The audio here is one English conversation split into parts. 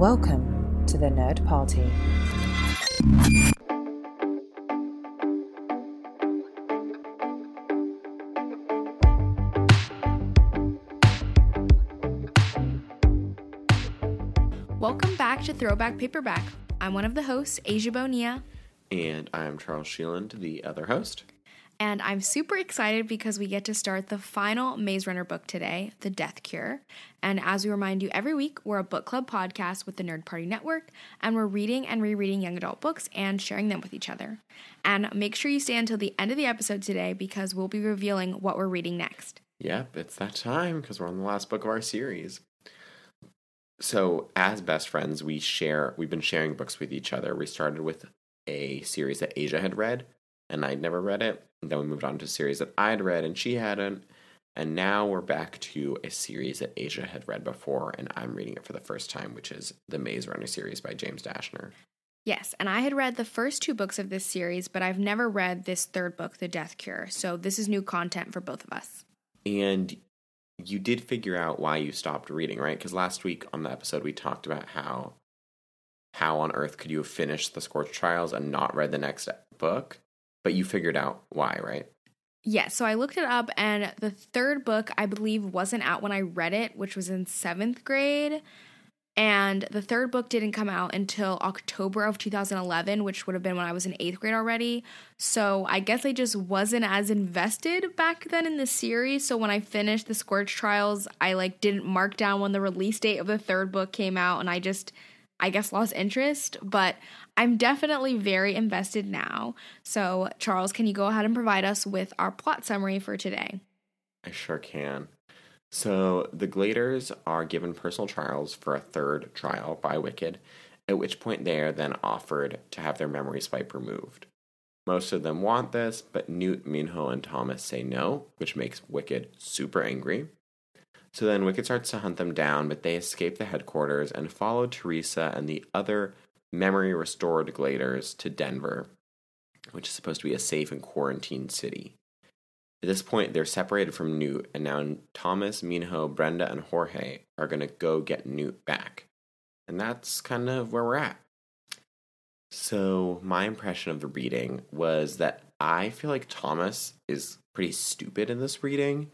Welcome to the Nerd Party. Welcome back to Throwback Paperback. I'm one of the hosts, Asia Bonilla, And I'm Charles Sheeland, the other host. And I'm super excited because we get to start the final Maze Runner book today, The Death Cure. And as we remind you every week, we're a book club podcast with the Nerd Party Network, and we're reading and rereading young adult books and sharing them with each other. And make sure you stay until the end of the episode today because we'll be revealing what we're reading next. Yep, it's that time because we're on the last book of our series. So, as best friends, we share. We've been sharing books with each other. We started with a series that Asia had read, and I'd never read it. And then we moved on to a series that I'd read and she hadn't. And now we're back to a series that Asia had read before, and I'm reading it for the first time, which is the Maze Runner series by James Dashner. Yes, and I had read the first two books of this series, but I've never read this third book, The Death Cure. So this is new content for both of us. And you did figure out why you stopped reading, right? Because last week on the episode we talked about how how on earth could you have finished the Scorch Trials and not read the next book? But you figured out why, right? Yeah, so I looked it up, and the third book, I believe, wasn't out when I read it, which was in seventh grade. And the third book didn't come out until October of 2011, which would have been when I was in eighth grade already. So I guess I just wasn't as invested back then in the series. So when I finished the Scorch Trials, I like didn't mark down when the release date of the third book came out, and I just, I guess, lost interest. But I'm definitely very invested now. So, Charles, can you go ahead and provide us with our plot summary for today? I sure can. So the Gladers are given personal trials for a third trial by Wicked, at which point they are then offered to have their memory swipe removed. Most of them want this, but Newt, Minho, and Thomas say no, which makes Wicked super angry. So then Wicked starts to hunt them down, but they escape the headquarters and follow Teresa and the other memory restored Gladers to Denver, which is supposed to be a safe and quarantined city. At this point, they're separated from Newt, and now Thomas, Minho, Brenda, and Jorge are going to go get Newt back. And that's kind of where we're at. So, my impression of the reading was that I feel like Thomas is pretty stupid in this reading,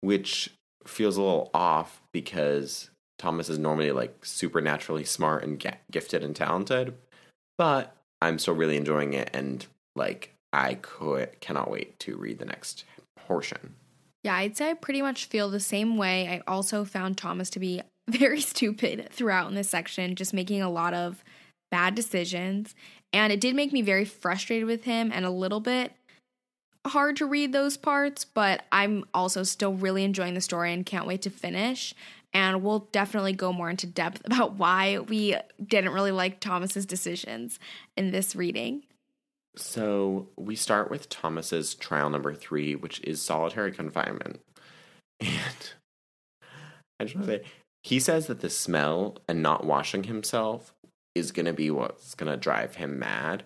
which feels a little off because Thomas is normally like supernaturally smart and ga- gifted and talented. But I'm still really enjoying it, and like I could cannot wait to read the next portion. Yeah, I'd say I pretty much feel the same way. I also found Thomas to be very stupid throughout in this section, just making a lot of bad decisions. And it did make me very frustrated with him and a little bit hard to read those parts, but I'm also still really enjoying the story and can't wait to finish. And we'll definitely go more into depth about why we didn't really like Thomas's decisions in this reading. So we start with Thomas's trial number three, which is solitary confinement. And I just want to say, he says that the smell and not washing himself is going to be what's going to drive him mad.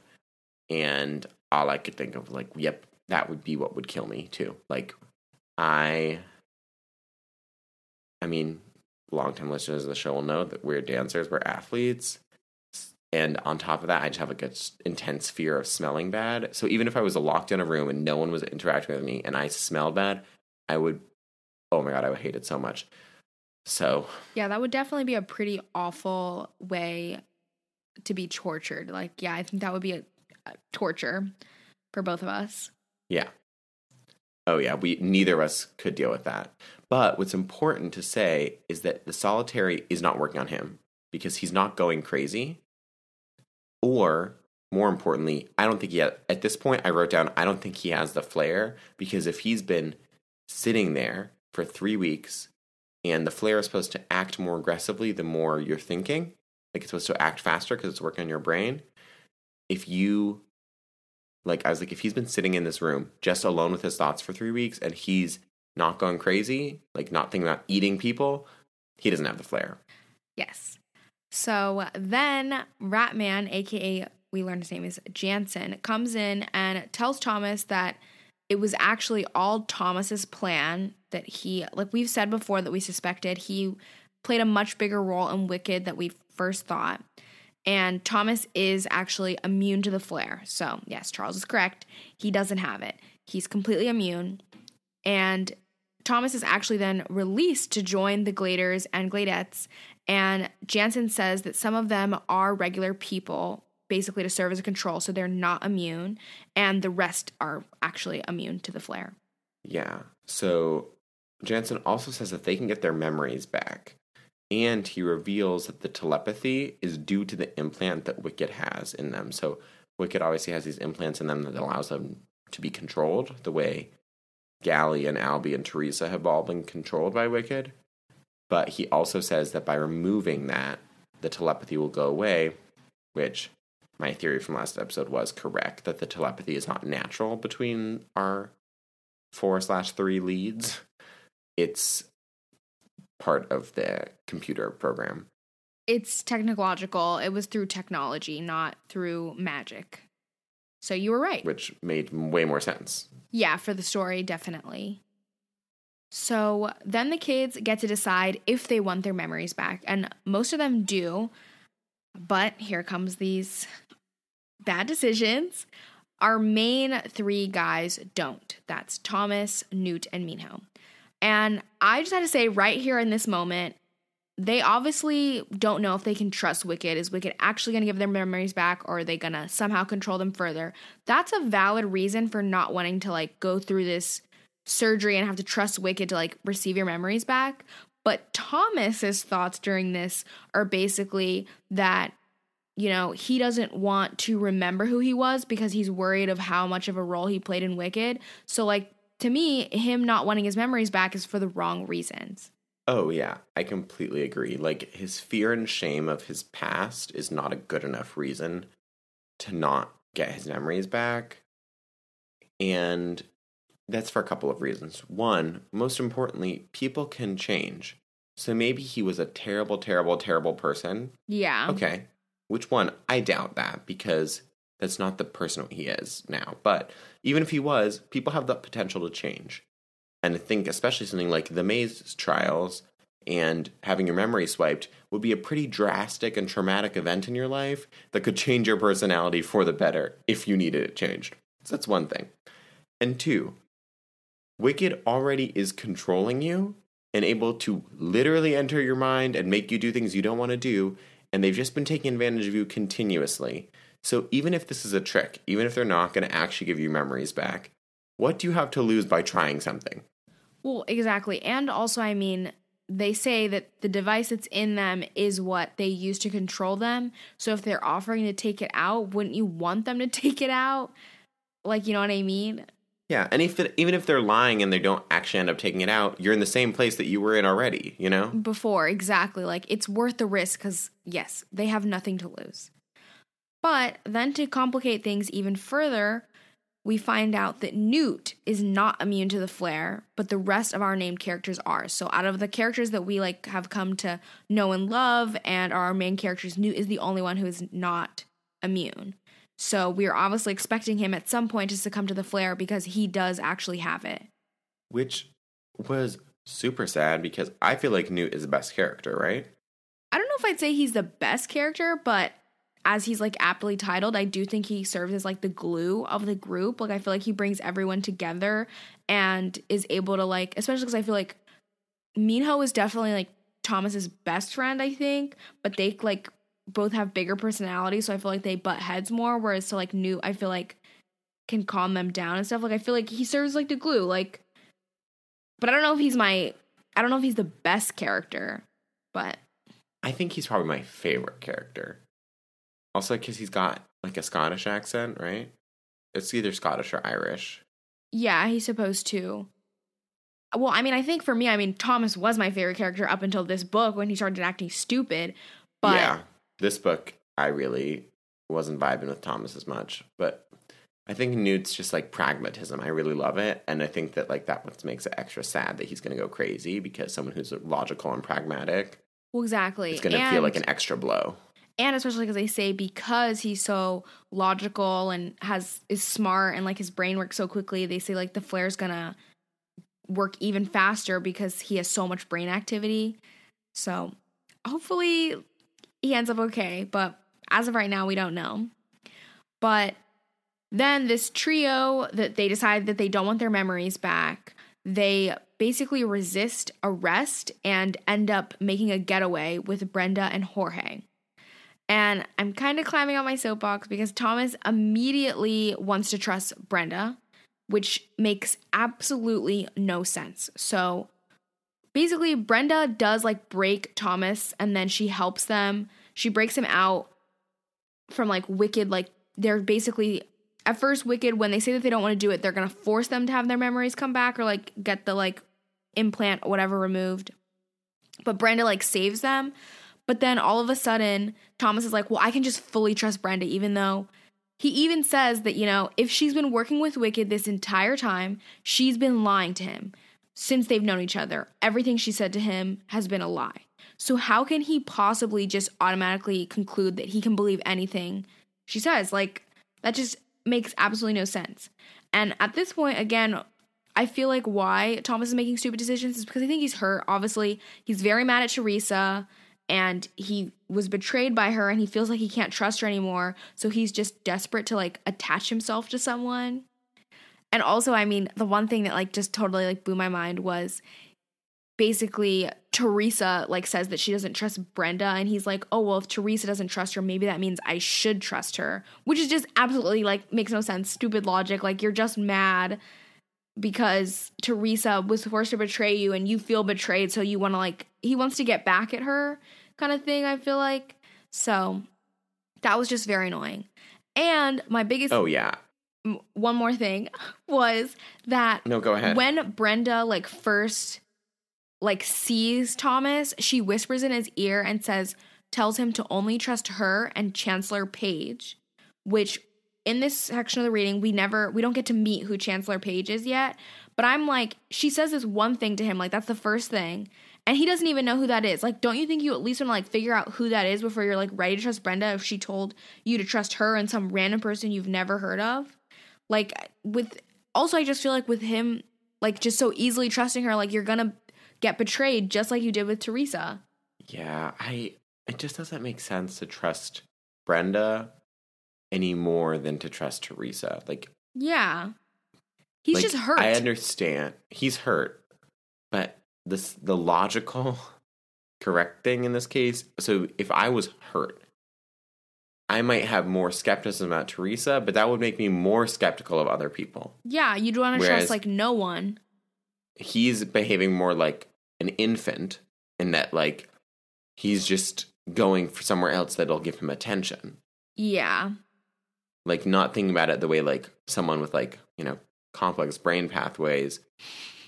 And all I could think of, like, yep, that would be what would kill me too. Like, I, I mean, longtime listeners of the show will know that we're dancers, we're athletes. And on top of that, I just have like an intense fear of smelling bad. So even if I was locked in a room and no one was interacting with me and I smelled bad, I would, oh my God, I would hate it so much. So Yeah, that would definitely be a pretty awful way to be tortured. Like, yeah, I think that would be a, a torture for both of us. Yeah. Oh yeah, we neither of us could deal with that. But what's important to say is that the solitary is not working on him because he's not going crazy. Or more importantly, I don't think he had, at this point I wrote down I don't think he has the flare because if he's been sitting there for 3 weeks and the flare is supposed to act more aggressively the more you're thinking, like it's supposed to act faster because it's working on your brain. If you like I was like, if he's been sitting in this room just alone with his thoughts for three weeks and he's not going crazy, like not thinking about eating people, he doesn't have the flare. Yes. So then Ratman, aka we learned his name is Janson, comes in and tells Thomas that it was actually all Thomas's plan that he like we've said before that we suspected he played a much bigger role in Wicked that we first thought. And Thomas is actually immune to the flare. So, yes, Charles is correct. He doesn't have it. He's completely immune. And Thomas is actually then released to join the Gladers and Gladettes. And Janson says that some of them are regular people, basically to serve as a control, so they're not immune. And the rest are actually immune to the flare. Yeah. So Janson also says that they can get their memories back. And he reveals that the telepathy is due to the implant that Wicked has in them. So Wicked obviously has these implants in them that allows them to be controlled the way Gally and Alby and Teresa have all been controlled by Wicked. But he also says that by removing that, the telepathy will go away, which my theory from last episode was correct that the telepathy is not natural between our four slash three leads. It's part of the computer program. It's technological. It was through technology, not through magic. So you were right. Which made way more sense. Yeah, for the story, definitely. So then the kids get to decide if they want their memories back, and most of them do. But here comes these bad decisions. Our main three guys don't. That's Thomas, Newt, and Minho. And I just had to say, right here in this moment, they obviously don't know if they can trust Wicked. Is Wicked actually going to give their memories back or are they going to somehow control them further? That's a valid reason for not wanting to like go through this surgery and have to trust Wicked to like receive your memories back. But Thomas's thoughts during this are basically that you know, he doesn't want to remember who he was because he's worried of how much of a role he played in Wicked. So like to me, him not wanting his memories back is for the wrong reasons. Oh, yeah, I completely agree. Like, his fear and shame of his past is not a good enough reason to not get his memories back. And that's for a couple of reasons. One, most importantly, people can change. So maybe he was a terrible, terrible, terrible person. Yeah. Okay. Which one? I doubt that because that's not the person he is now. But even if he was, people have the potential to change. And I think especially something like the maze trials and having your memory swiped would be a pretty drastic and traumatic event in your life that could change your personality for the better if you needed it changed. So that's one thing. And two, Wicked already is controlling you and able to literally enter your mind and make you do things you don't want to do, and they've just been taking advantage of you continuously. So even if this is a trick, even if they're not going to actually give you memories back, what do you have to lose by trying something? Well, exactly. And also, I mean, they say that the device that's in them is what they use to control them. So if they're offering to take it out, wouldn't you want them to take it out? Like, you know what I mean? Yeah, and if it, even if they're lying and they don't actually end up taking it out, you're in the same place that you were in already, you know? Before, exactly. Like, it's worth the risk because, yes, they have nothing to lose. But then to complicate things even further, we find out that Newt is not immune to the flare, but the rest of our named characters are. So out of the characters that we like have come to know and love and are our main characters, Newt is the only one who is not immune. So we're obviously expecting him at some point to succumb to the flare because he does actually have it. Which was super sad because I feel like Newt is the best character, right? I don't know if I'd say he's the best character, but as he's like aptly titled, I do think he serves as like the glue of the group. Like I feel like he brings everyone together and is able to like, especially because I feel like Minho is definitely like Thomas's best friend, I think, but they like both have bigger personalities, so I feel like they butt heads more. Whereas to like Newt, I feel like can calm them down and stuff. Like I feel like he serves like the glue. Like, but I don't know if he's my, I don't know if he's the best character, but I think he's probably my favorite character. Also, because he's got like a Scottish accent, right? It's either Scottish or Irish. Yeah, he's supposed to. Well, I mean, I think for me, I mean, Thomas was my favorite character up until this book when he started acting stupid. But yeah, this book, I really wasn't vibing with Thomas as much. But I think Newt's just like pragmatism. I really love it. And I think that like that what makes it extra sad that he's going to go crazy because someone who's logical and pragmatic. Well, exactly. It's going to feel like an extra blow and especially because they say because he's so logical and has is smart and like his brain works so quickly they say like the flare's gonna work even faster because he has so much brain activity so hopefully he ends up okay, but as of right now, we don't know. But then this trio that they decide that they don't want their memories back, they basically resist arrest and end up making a getaway with Brenda and Jorge. And I'm kind of climbing on my soapbox because Thomas immediately wants to trust Brenda, which makes absolutely no sense. So basically, Brenda does like break Thomas and then she helps them. She breaks him out from like Wicked, like they're basically at first Wicked when they say that they don't want to do it, they're gonna force them to have their memories come back or like get the like implant whatever removed. But Brenda like saves them. But then all of a sudden, Thomas is like, well, I can just fully trust Brenda, even though he even says that, you know, if she's been working with Wicked this entire time, she's been lying to him since they've known each other. Everything she said to him has been a lie. So, how can he possibly just automatically conclude that he can believe anything she says? Like, that just makes absolutely no sense. And at this point, again, I feel like why Thomas is making stupid decisions is because I think he's hurt. Obviously, he's very mad at Teresa and he was betrayed by her and he feels like he can't trust her anymore. So he's just desperate to like attach himself to someone. And also i mean the one thing that like just totally like blew my mind was basically teresa like says that she doesn't trust brenda and he's like oh well if teresa doesn't trust her maybe that means i should trust her which is just absolutely like makes no sense. Stupid logic. Like you're just mad because teresa was forced to betray you and you feel betrayed so you want to like he wants to get back at her kind of thing, I feel like. So that was just very annoying. And my biggest Oh yeah. one more thing was that No, go ahead. when Brenda like first like sees Thomas, she whispers in his ear and says tells him to only trust her and Chancellor Paige, which in this section of the reading we never we don't get to meet who Chancellor Paige is yet, but I'm like she says this one thing to him like that's the first thing and he doesn't even know who that is. Like, don't you think you at least want to like figure out who that is before you're like ready to trust Brenda if she told you to trust her and some random person you've never heard of? Like with also I just feel like with him like just so easily trusting her like you're to get betrayed just like you did with Teresa. Yeah, I it just doesn't make sense to trust Brenda any more than to trust Teresa. Like Yeah. He's like, just hurt. I understand. He's hurt. But this the logical correct thing in this case. So if I was hurt, I might have more skepticism about Teresa, but that would make me more skeptical of other people. yeah, you'd want to trust like no one. He's behaving more like an infant in that like he's just going for somewhere else that'll give him attention. Yeah. Like not thinking about it the way like someone with like, you know, complex brain pathways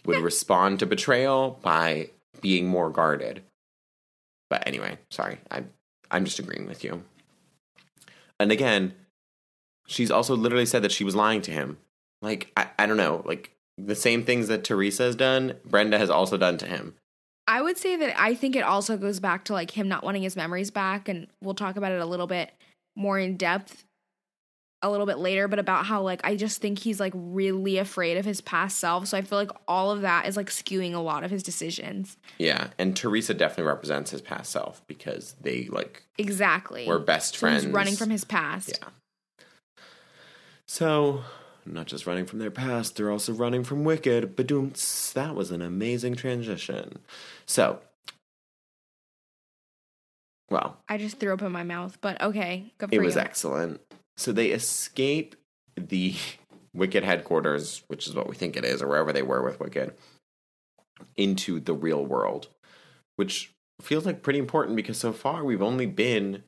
would respond to betrayal by being more guarded. But anyway, sorry. I I'm just agreeing with you. And again, she's also literally said that she was lying to him. Like I, I don't know, like the same things that Teresa has done, Brenda has also done to him. I would say that I think it also goes back to like him not wanting his memories back, and we'll talk about it a little bit more in depth a little bit later, but about how like I just think he's like really afraid of his past self. So I feel like all of that is like skewing a lot of his decisions. Yeah, and Teresa definitely represents his past self because they like Exactly. were best friends. he's running from his past. Yeah. So, not just running from their past, they're also running from Wicked. Badoomts. That was an amazing transition. So, well, I just threw up in my mouth, but okay, good for it was you. excellent. So they escape the Wicked headquarters, which is what we think it is, or wherever they were with Wicked, into the real world, which feels like pretty important because so far we've only been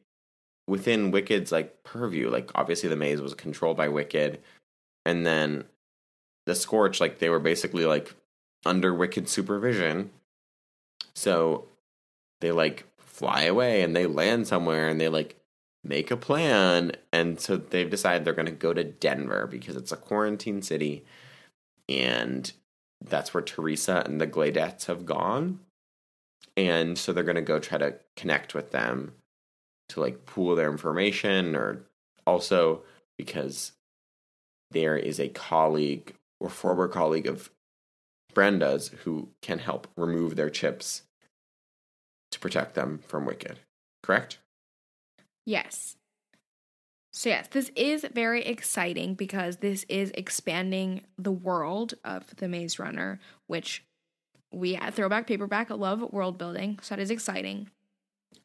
within Wicked's like purview. Like obviously the maze was controlled by Wicked, and then the Scorch, like they were basically like under Wicked supervision. So they like fly away and they land somewhere and they like make a plan. And so they've decided they're going to go to Denver because it's a quarantine city. And that's where Teresa and the Gladettes have gone. And so they're going to go try to connect with them to like pool their information or also because there is a colleague or former colleague of Brenda's who can help remove their chips to protect them from Wicked. Correct? Yes. So, yes, this is very exciting because this is expanding the world of the Maze Runner, which we at Throwback Paperback love world building. So, that is exciting.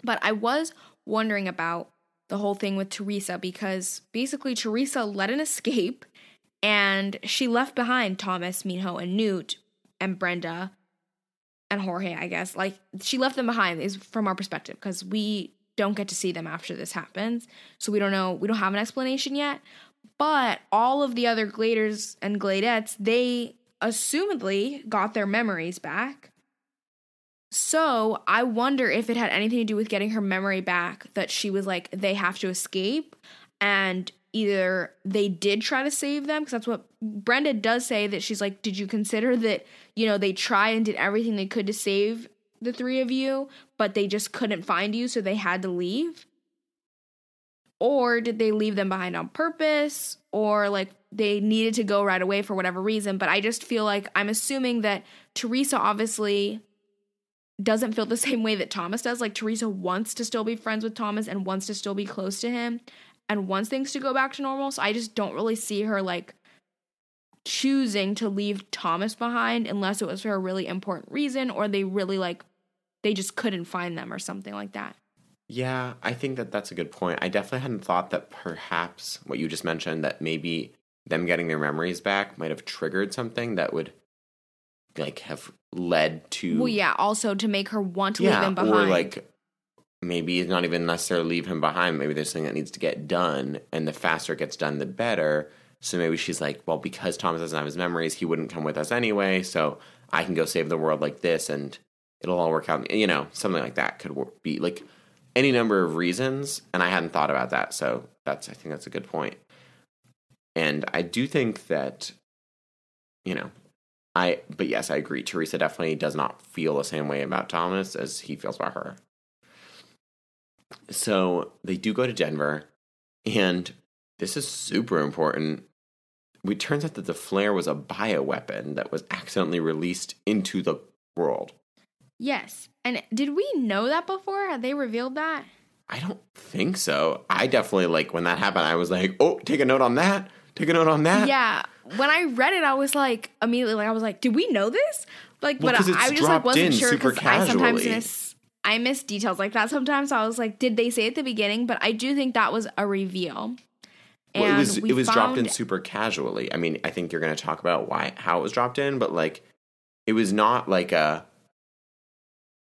But I was wondering about the whole thing with Teresa because basically Teresa led an escape and she left behind Thomas, Minho, and Newt and Brenda and Jorge, I guess. Like she left them behind is from our perspective because we don't get to see them after this happens. So we don't know, we don't have an explanation yet. But all of the other Gladers and Gladettes, they assumedly got their memories back. So I wonder if it had anything to do with getting her memory back that she was like, they have to escape. And either they did try to save them, because that's what Brenda does say that she's like, did you consider that, you know, they tried and did everything they could to save the three of you, but they just couldn't find you, so they had to leave? Or did they leave them behind on purpose? Or like they needed to go right away for whatever reason? But I just feel like I'm assuming that Teresa obviously doesn't feel the same way that Thomas does. Like Teresa wants to still be friends with Thomas and wants to still be close to him and wants things to go back to normal. So I just don't really see her like choosing to leave Thomas behind unless it was for a really important reason or they really like they just couldn't find them or something like that. Yeah, I think that that's a good point. I definitely hadn't thought that perhaps what you just mentioned that maybe them getting their memories back might have triggered something that would like have led to Well, yeah, also to make her want to yeah, leave him behind. or like maybe it's not even necessarily leave him behind. Maybe there's something that needs to get done, and the faster it gets done, the better. So maybe she's like, well, because Thomas doesn't have his memories, he wouldn't come with us anyway. So I can go save the world like this, and it'll all work out. You know, something like that could be like any number of reasons. And I hadn't thought about that, so that's I think that's a good point. And I do think that, you know, I but yes, I agree. Teresa definitely does not feel the same way about Thomas as he feels about her. So they do go to Denver, and this is super important. It turns out that the flare was a bioweapon that was accidentally released into the world. Yes. And did we know that before? Had they revealed that? I don't think so. I definitely like when that happened. I was like, "Oh, take a note on that. Take a note on that." Yeah. When I read it, I was like immediately like I was like, did we know this? Like, Well, but it's I just like wasn't sure because I sometimes miss I miss details like that sometimes. So I was like, did they say at the beginning? But I do think that was a reveal. Well, it was we it was dropped in super casually. I mean, I think you're going to talk about why how it was dropped in, but like it was not like a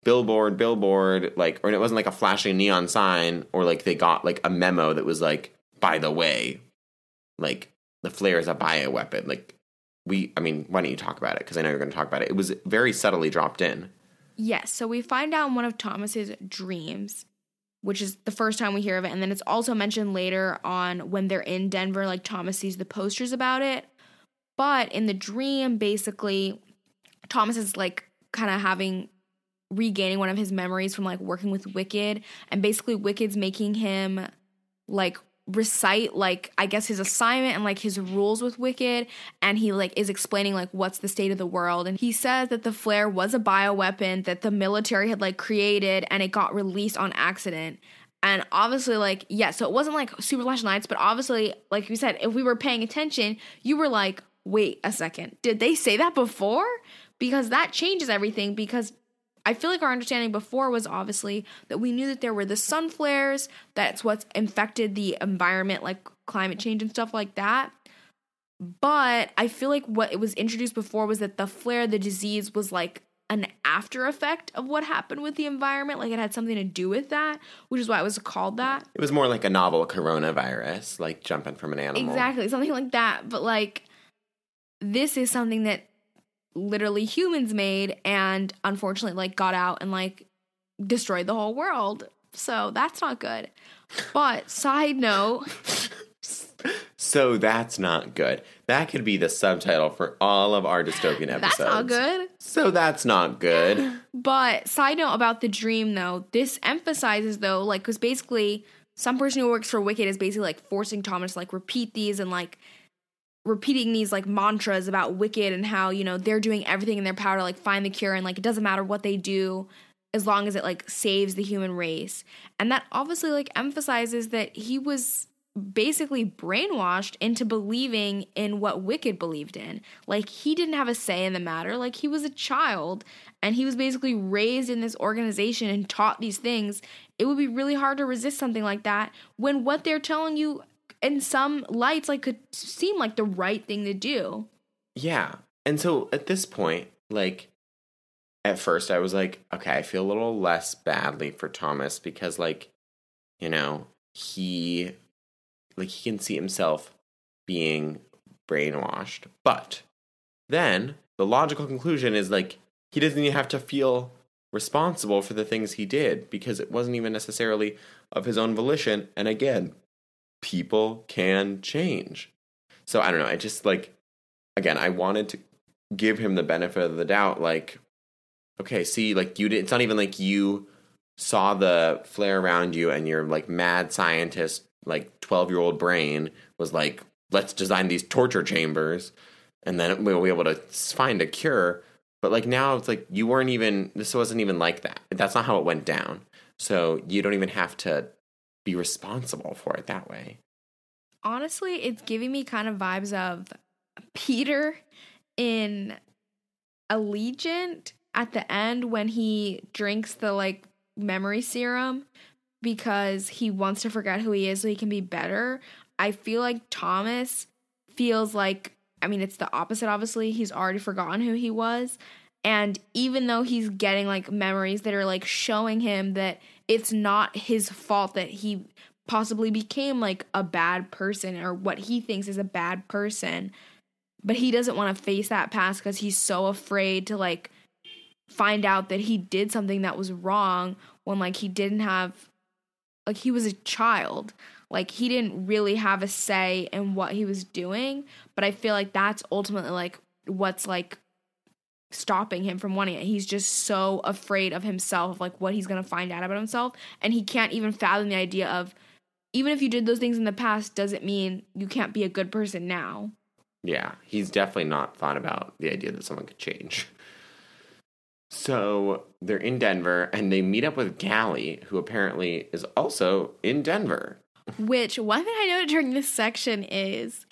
billboard billboard like or it wasn't like a flashing neon sign or like they got like a memo that was like by the way like the flare is a bioweapon like we I mean, why don't you talk about it cuz I know you're going to talk about it. It was very subtly dropped in. Yes, so we find out in one of Thomas's dreams, which is the first time we hear of it, and then it's also mentioned later on when they're in Denver, like Thomas sees the posters about it. But in the dream, basically, Thomas is like kind of having regaining one of his memories from like working with Wicked, and basically Wicked's making him like recite like I guess his assignment and like his rules with Wicked and he like is explaining like what's the state of the world and he says that the flare was a bioweapon that the military had like created and it got released on accident. And obviously like yeah, so it wasn't like Super Flash Nights, but obviously like you said if we were paying attention, you were like, "Wait a second. Did they say that before?" Because that changes everything because I feel like our understanding before was obviously that we knew that there were the sun flares, that's what's infected the environment, like climate change and stuff like that. But I feel like what it was introduced before was that the flare, the disease, was like an after effect of what happened with the environment. Like it had something to do with that, which is why it was called that. It was more like a novel coronavirus, like jumping from an animal. Exactly, something like that. But like, this is something that literally humans made and unfortunately like got out and like destroyed the whole world. So that's not good. But side note, So that's not good. That could be the subtitle for all of our dystopian episodes. that's not good. So that's not good. But side note about the dream though, this emphasizes though, like, because basically some person who works for Wicked is basically like forcing Thomas to like repeat these and like repeating these like mantras about Wicked and how, you know, they're doing everything in their power to like find the cure and like it doesn't matter what they do as long as it like saves the human race. And that obviously like emphasizes that he was basically brainwashed into believing in what Wicked believed in. Like he didn't have a say in the matter. Like he was a child and he was basically raised in this organization and taught these things. It would be really hard to resist something like that when what they're telling you in some lights like could seem like the right thing to do. Yeah. And so at this point, like at first I was like, okay, I feel a little less badly for Thomas because like, you know, he like he can see himself being brainwashed. But then the logical conclusion is like he doesn't even have to feel responsible for the things he did because it wasn't even necessarily of his own volition. And again, people can change. So I don't know. I just like again, I wanted to give him the benefit of the doubt. Like, okay, see, like you did. It's not even like you saw the flare around you and your like mad scientist, like twelve year old brain was like, let's design these torture chambers, and then we'll be able to find a cure. But like now, it's like you weren't even. This wasn't even like that. That's not how it went down. So you don't even have to be responsible for it that way. Honestly, it's giving me kind of vibes of Peter in Allegiant at the end when he drinks the like memory serum because he wants to forget who he is so he can be better. I feel like Thomas feels like I mean it's the opposite obviously. He's already forgotten who he was. And even though he's getting like memories that are like showing him that it's not his fault that he possibly became like a bad person or what he thinks is a bad person, but he doesn't want to face that past because he's so afraid to like find out that he did something that was wrong when like he didn't have like he was a child. Like he didn't really have a say in what he was doing but i feel like that's ultimately like what's like stopping him from wanting it he's just so afraid of himself like what he's going to find out about himself and he can't even fathom the idea of even if you did those things in the past doesn't mean you can't be a good person now yeah, he's definitely not thought about the idea that someone could change. So they're in Denver and they meet up with Gally, who apparently is also in Denver. Which one thing I noted during this section is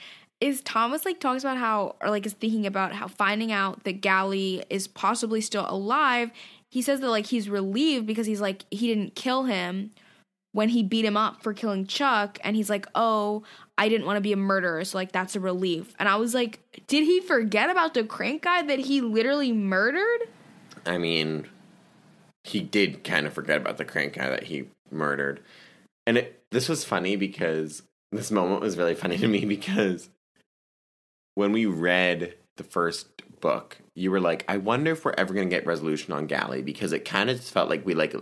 is Thomas like talks about how or like is thinking about how finding out that Gally is possibly still alive, he says that like he's relieved because he's like he didn't kill him when he beat him up for killing Chuck and he's like, "Oh, I didn't want to be a murderer, so like that's a relief." And I was like, "Did he forget about the crank guy that he literally murdered?" I mean, he did kind of forget about the crank guy that he murdered. And it, this was funny because this moment was really funny to me because when we read the first book, you were like, I wonder if we're ever going to get resolution on Gally because it kind of just felt like we like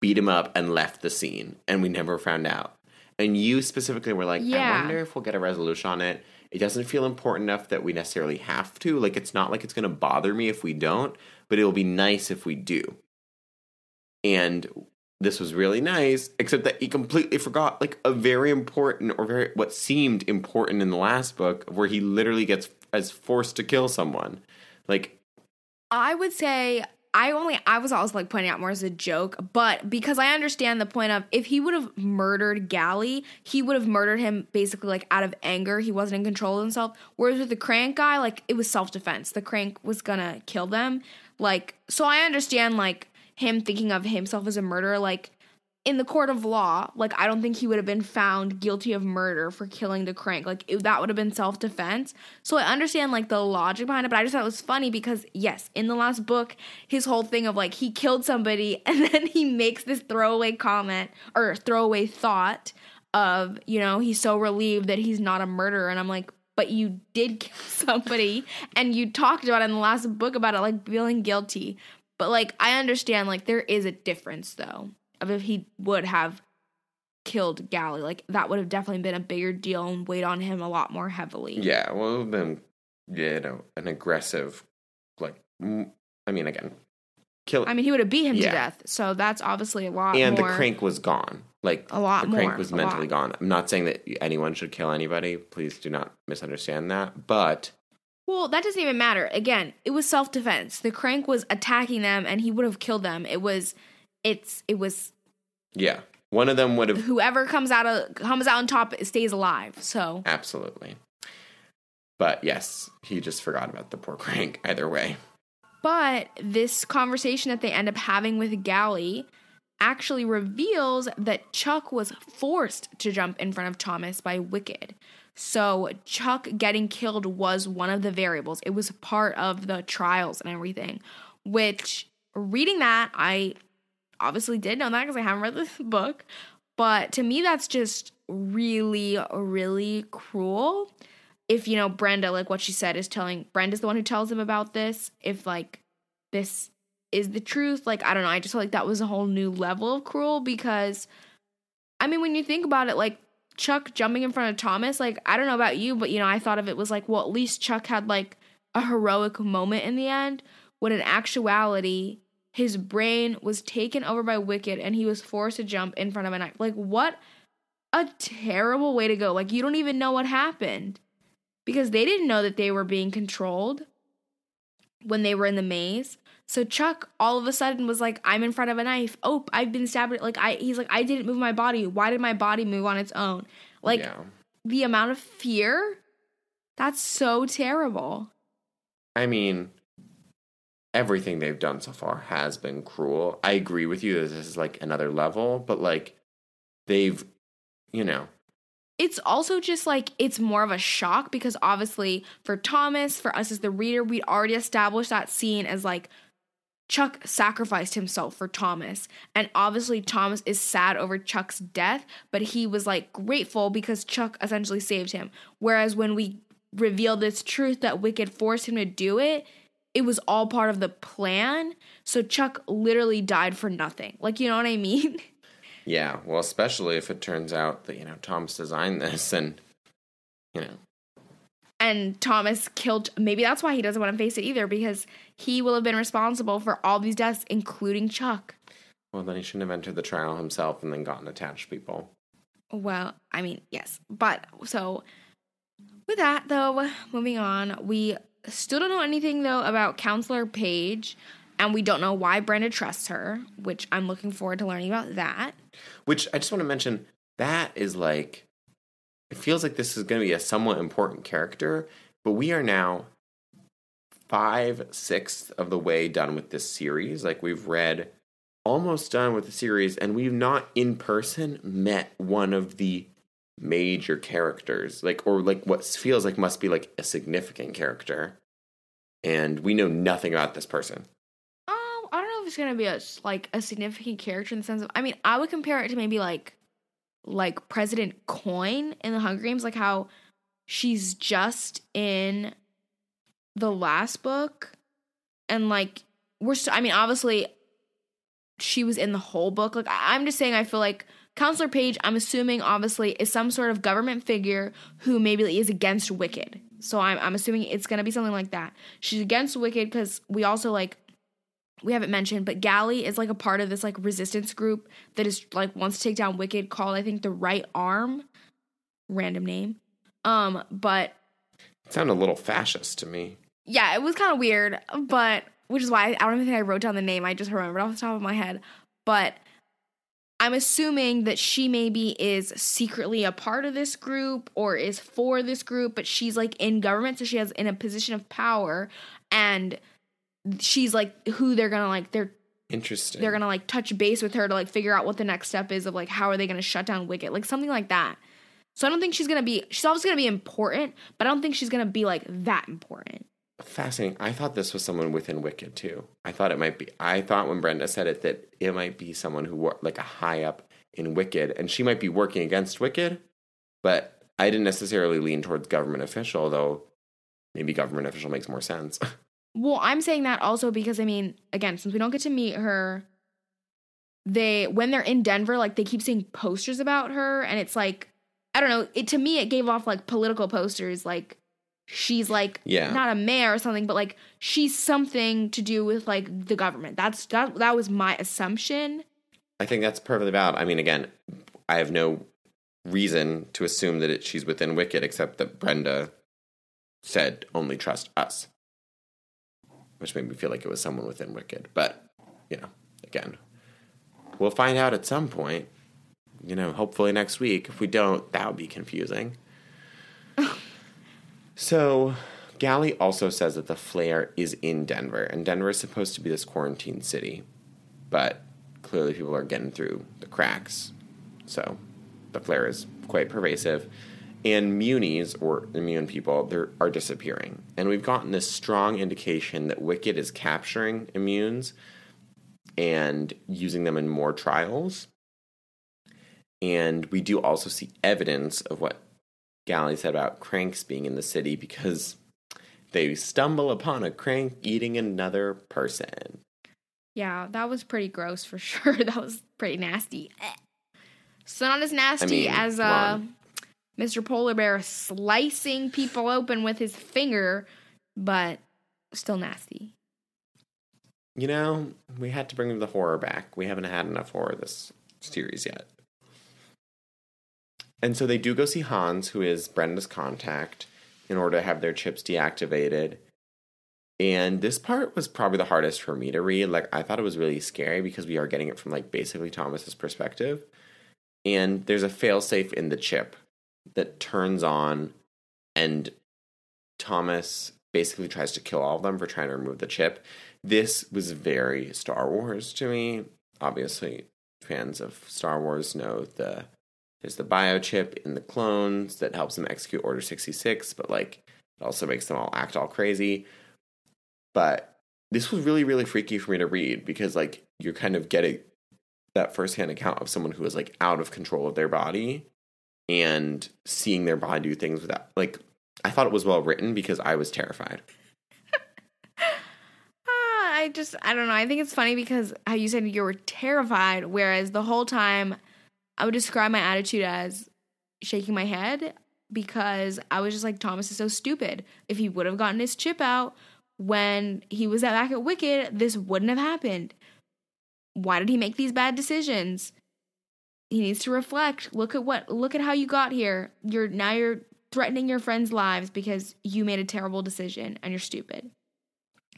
beat him up and left the scene and we never found out. And you specifically were like, Yeah. I wonder if we'll get a resolution on it. It doesn't feel important enough that we necessarily have to. Like, it's not like it's going to bother me if we don't, but it'll be nice if we do. And this was really nice, except that he completely forgot like a very important or very what seemed important in the last book, where he literally gets as forced to kill someone. Like, I would say I only I was always like pointing out more as a joke, but because I understand the point of if he would have murdered Gally, he would have murdered him basically like out of anger. He wasn't in control of himself. Whereas with the crank guy, like it was self defense. The crank was gonna kill them. Like so I understand like him thinking of himself as a murderer, like in the court of law, like I don't think he would have been found guilty of murder for killing the crank. Like it, that would have been self defense. So I understand like the logic behind it, but I just thought it was funny because yes, in the last book, his whole thing of like he killed somebody and then he makes this throwaway comment or throwaway thought of you know he's so relieved that he's not a murderer, and I'm like. But you did kill somebody, and you talked about it in the last book about it, like feeling guilty. But like, I understand, like there is a difference though of if he would have killed Gally. Like that would have definitely been a bigger deal and weighed on him a lot more heavily. yeah, well, it would have been, you know, an aggressive, like, I mean, again, kill. I mean, he would have beat him Yeah. to death. So that's obviously a lot and more. the crank was gone. Like A lot the crank was mentally lot. gone. I'm not saying that anyone should kill anybody. Please do not misunderstand that. But Well, that doesn't even matter. Again, it was self defense. The crank was attacking them, and he would have killed them. It was, it's, it was Yeah. One of them would have whoever comes out of comes out on top stays alive. So absolutely. But yes, he just forgot about the poor crank either way. But this conversation that they end up having with Gally actually reveals that Chuck was forced to jump in front of Thomas by Wicked. So Chuck getting killed was one of the variables. It was part of the trials and everything. Which reading that, I obviously did know that because I haven't read this book. But to me, that's just really, really cruel. If you know Brenda, like what she said, is telling Brenda's the one who tells him about this. If like this is the truth, like I don't know, I just feel like that was a whole new level of cruel because I mean, when you think about it, like Chuck jumping in front of Thomas, like I don't know about you, but you know, I thought of it was like, well, at least Chuck had like a heroic moment in the end. When in actuality, his brain was taken over by Wicked and he was forced to jump in front of a knife. Like, what a terrible way to go. Like, you don't even know what happened because they didn't know that they were being controlled when they were in the maze. So Chuck all of a sudden was like, I'm in front of a knife. Oh, I've been stabbed. Like I he's like, I didn't move my body. Why did my body move on its own? Like yeah. the amount of fear, that's so terrible. I mean, everything they've done so far has been cruel. I agree with you that this is like another level, but like they've, you know, it's also just like it's more of a shock because obviously for Thomas, for us as the reader, we'd already established that scene as like Chuck sacrificed himself for Thomas. And obviously Thomas is sad over Chuck's death, but he was like grateful because Chuck essentially saved him. Whereas when we reveal this truth that Wicked forced him to do it, it was all part of the plan. So Chuck literally died for nothing. Like, you know what I mean? Yeah, well, especially if it turns out that, you know, Thomas designed this and, you know. And Thomas killed, maybe that's why he doesn't want to face it either, because he will have been responsible for all these deaths, including Chuck. Well, then he shouldn't have entered the trial himself and then gotten attached people. Well, I mean, yes. But so with that, though, moving on, we still don't know anything, though, about Counselor Paige and we don't know why Brenda trusts her, which I'm looking forward to learning about that. Which I just want to mention that is like, it feels like this is going to be a somewhat important character, but we are now five sixths of the way done with this series. Like we've read almost done with the series, and we've not in person met one of the major characters, like or like what feels like must be like a significant character. And we know nothing about this person Um, I don't know if it's gonna be a like a significant character in the sense of I mean I would compare it to maybe like like President Coin in the Hunger Games, like how she's just in the last book, and like we're st- I mean obviously she was in the whole book. Like I- I'm just saying I feel like Counselor Paige, I'm assuming obviously is some sort of government figure who maybe is against Wicked. So I'm I'm assuming it's gonna be something like that. She's against Wicked because we also like we haven't mentioned, but Gally is like a part of this like resistance group that is like wants to take down Wicked called I think the Right Arm. Random name. Um, but it sounded a little fascist to me. Yeah, it was kind of weird, but which is why I, I don't even think I wrote down the name. I just remembered off the top of my head. But I'm assuming that she maybe is secretly a part of this group or is for this group, but she's like in government, so she has in a position of power and she's like who they're gonna like they're interesting. they're gonna like touch base with her to like figure out what the next step is of like how are they gonna shut down wicked like something like that. So i don't think she's gonna be she's always gonna be important but i don't think she's gonna be like that important. Fascinating. I thought this was someone within wicked too. I thought it might be i thought when brenda said it that it might be someone who like a high up in wicked and she might be working against wicked but i didn't necessarily lean towards government official though maybe government official makes more sense Well, I'm saying that also because I mean, again, since we don't get to meet her, they when they're in Denver, like they keep seeing posters about her, and it's like I don't know. It to me, it gave off like political posters, like she's like yeah. not a mayor or something, but like she's something to do with like the government. That's that that was my assumption. I think that's perfectly valid. I mean, again, I have no reason to assume that it, she's within Wicked, except that Brenda said only trust us, which made me feel like it was someone within Wicked. But you know, again, we'll find out at some point. You know, hopefully next week. If we don't, that would be confusing. so, Gally also says that the flare is in Denver, and Denver is supposed to be this quarantine city, but clearly people are getting through the cracks. So, the flare is quite pervasive. And munies, or immune people, are disappearing. And we've gotten this strong indication that Wicked is capturing immunes and using them in more trials. And we do also see evidence of what Gally said about cranks being in the city because they stumble upon a crank eating another person. Yeah, that was pretty gross for sure. that was pretty nasty. Eh. So not as nasty I mean, as uh, Mr. Polar Bear slicing people open with his finger, but still nasty. You know, we had to bring the horror back. We haven't had enough horror this series yet. And so they do go see Hans, who is Brenda's contact, in order to have their chips deactivated. And this part was probably the hardest for me to read. Like I thought it was really scary because we are getting it from like basically Thomas's perspective. And there's a failsafe in the chip that turns on and Thomas basically tries to kill all of them for trying to remove the chip. This was very Star Wars to me. Obviously, fans of Star Wars know the there's the biochip in the clones that helps them execute Order 66, but like it also makes them all act all crazy. But this was really, really freaky for me to read because like you're kind of getting that firsthand account of someone who is like out of control of their body and seeing their body do things without like I thought it was well written because I was terrified. Ah, I just I don't know. I think it's funny because how you said you were terrified, whereas the whole time I would describe my attitude as shaking my head because I was just like, Thomas is so stupid. If he would have gotten his chip out when he was at back at Wicked, this wouldn't have happened. Why did he make these bad decisions? He needs to reflect. Look at what look at how you got here. You're now you're threatening your friends' lives because you made a terrible decision and you're stupid.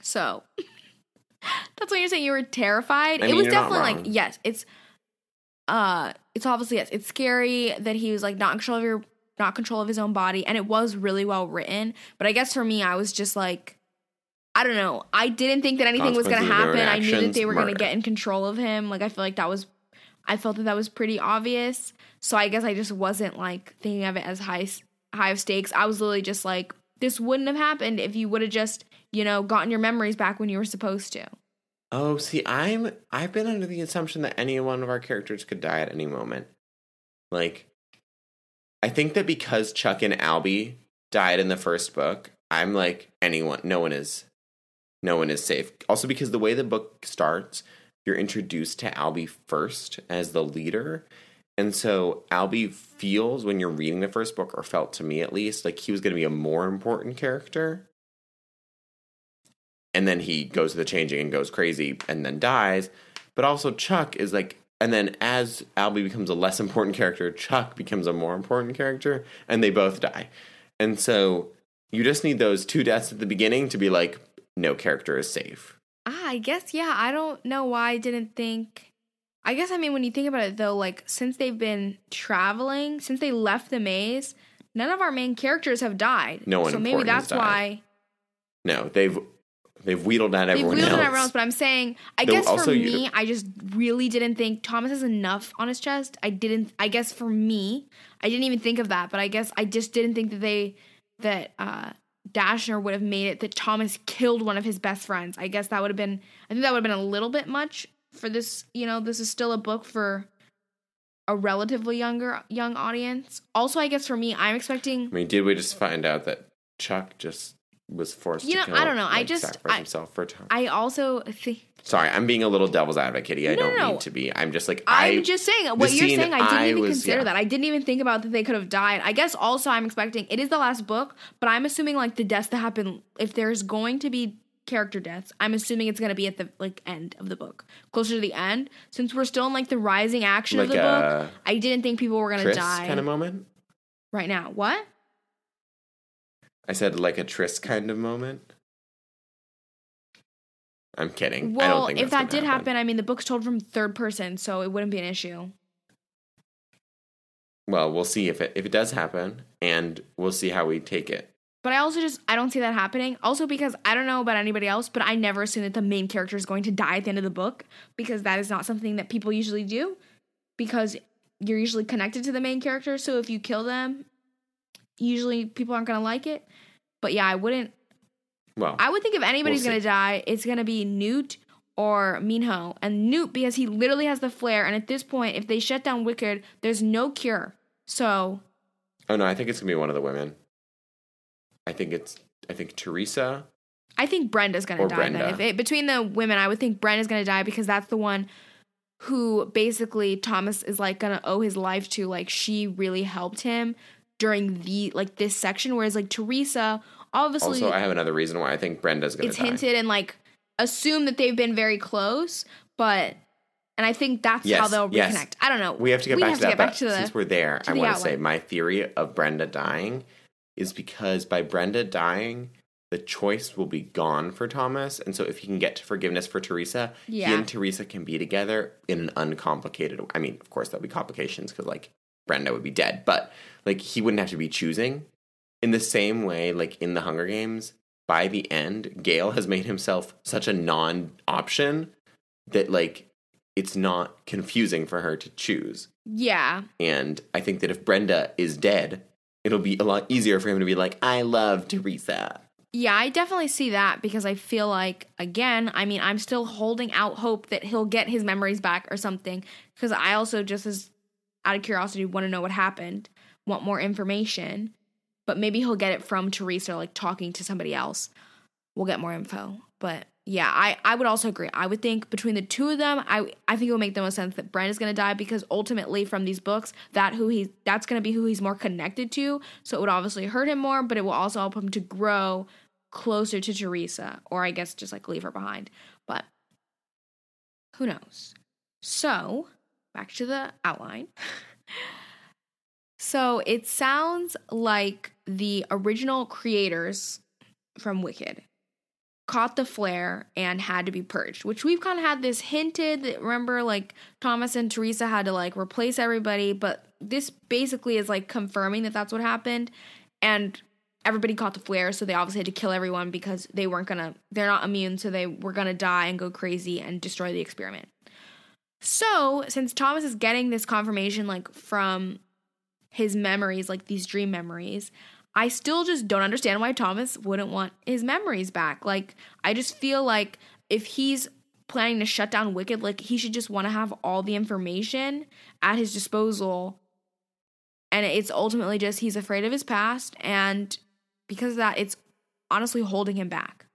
So that's what you're saying. You were terrified. I mean, it was definitely like yes, it's uh it's obviously yes, it's scary that he was like not in control of your not control of his own body, and it was really well written. But I guess for me, I was just like, I don't know. I didn't think that anything was going to happen. I knew that they were going to get in control of him. Like I feel like that was, I felt that that was pretty obvious. So I guess I just wasn't like thinking of it as high high of stakes. I was literally just like, this wouldn't have happened if you would have just you know gotten your memories back when you were supposed to. Oh, see, I'm I've been under the assumption that any one of our characters could die at any moment. Like I think that because Chuck and Alby died in the first book, I'm like anyone no one is no one is safe. Also because the way the book starts, you're introduced to Alby first as the leader. And so Alby feels when you're reading the first book, or felt to me at least, like he was going to be a more important character and then he goes to the changing and goes crazy and then dies. But also Chuck is like and then as Alby becomes a less important character, Chuck becomes a more important character, and they both die. And so you just need those two deaths at the beginning to be like, no character is safe. Ah, I guess yeah. I don't know why I didn't think. I guess I mean when you think about it though, like since they've been traveling, since they left the maze, none of our main characters have died. No one. So maybe that's why. No, they've They've wheedled out everyone They've wheedled else. out everyone else, but I'm saying, I guess for me, I just really didn't think Thomas has enough on his chest. I didn't. I guess for me, I didn't even think of that, but I guess I just didn't think that they that uh Dashner would have made it that Thomas killed one of his best friends. I guess that would have been. I think that would have been a little bit much for this. You know, this is still a book for a relatively younger young audience. Also, I guess for me, I'm expecting. I mean, did we just find out that Chuck just was forced you know, kill. I don't know. Like, I just sacrifice I, himself for a time. I also think. Sorry, I'm being a little devil's advocate. I no, don't no. mean to be. I'm just like I'm I, just saying what you're saying. I didn't I even was, consider yeah. that. I didn't even think about that they could have died. I guess also I'm expecting it is the last book, but I'm assuming like the deaths that happen if there's going to be character deaths, I'm assuming it's going to be at the like end of the book, closer to the end. Since we're still in like the rising action like of the book, I didn't think people were going to die. Kind of moment. Right now, what? I said like a Tris kind of moment. I'm kidding. I don't Well, if that did happen, I mean, the book's told from third person, so it wouldn't be an issue. Well, we'll see if it if it does happen, and we'll see how we take it. But I also just I don't see that happening. Also because I don't know about anybody else, but I never assume that the main character is going to die at the end of the book because that is not something that people usually do. Because you're usually connected to the main character, so if you kill them, usually people aren't going to like it. But yeah, I wouldn't Well, I would think if anybody's We'll going to die, it's going to be Newt or Minho. And Newt because he literally has the flare and at this point if they shut down Wicked, there's no cure. So, oh no, I think it's gonna be one of the women. I think it's I think Teresa. I think Brenda's gonna die. Brenda. Then, if it, between the women, I would think Brenda's gonna die because that's the one who basically Thomas is like gonna owe his life to. Like she really helped him during the like this section, whereas like Teresa, obviously, Also, I have another reason why I think Brenda's gonna it's die. hinted and like assume that they've been very close, but and I think that's how they'll yes. reconnect. I don't know. We have to get We back have to to that. get back to the- since we're there, I the want to say my theory of Brenda dying is because by Brenda dying, the choice will be gone for Thomas, and so if he can get to forgiveness for Teresa, yeah. he and Teresa can be together in an uncomplicated. I mean, of course, there'll be complications because like Brenda would be dead, but like he wouldn't have to be choosing. In the same way, like in the Hunger Games, by the end, Gale has made himself such a non-option that like it's not confusing for her to choose. yeah, And I think that if Brenda is dead, it'll be a lot easier for him to be like, I love Teresa. Yeah, I definitely see that because I feel like again, I mean, I'm still holding out hope that he'll get his memories back or something because I also just as out of curiosity want to know what happened, want more information, but maybe he'll get it from Teresa like talking to somebody else. We'll get more info. But yeah, I I would also agree. I would think between the two of them, I I think it would make the most sense that Brent is to die because ultimately from these books, that who he that's to be who he's more connected to, so it would obviously hurt him more, but it will also help him to grow closer to Teresa, or I guess just like leave her behind. But who knows? So, back to the outline. so, it sounds like the original creators from Wicked caught the flare and had to be purged, which we've kind of had this hinted that remember like Thomas and Teresa had to like replace everybody, but this basically is like confirming that that's what happened and everybody caught the flare so they obviously had to kill everyone because they weren't gonna they're not immune so they were gonna die and go crazy and destroy the experiment. So since thomas is getting this confirmation like from his memories like these dream memories i still just don't understand why thomas wouldn't want his memories back like i just feel like if he's planning to shut down wicked like he should just want to have all the information at his disposal and it's ultimately just he's afraid of his past and because of that it's honestly holding him back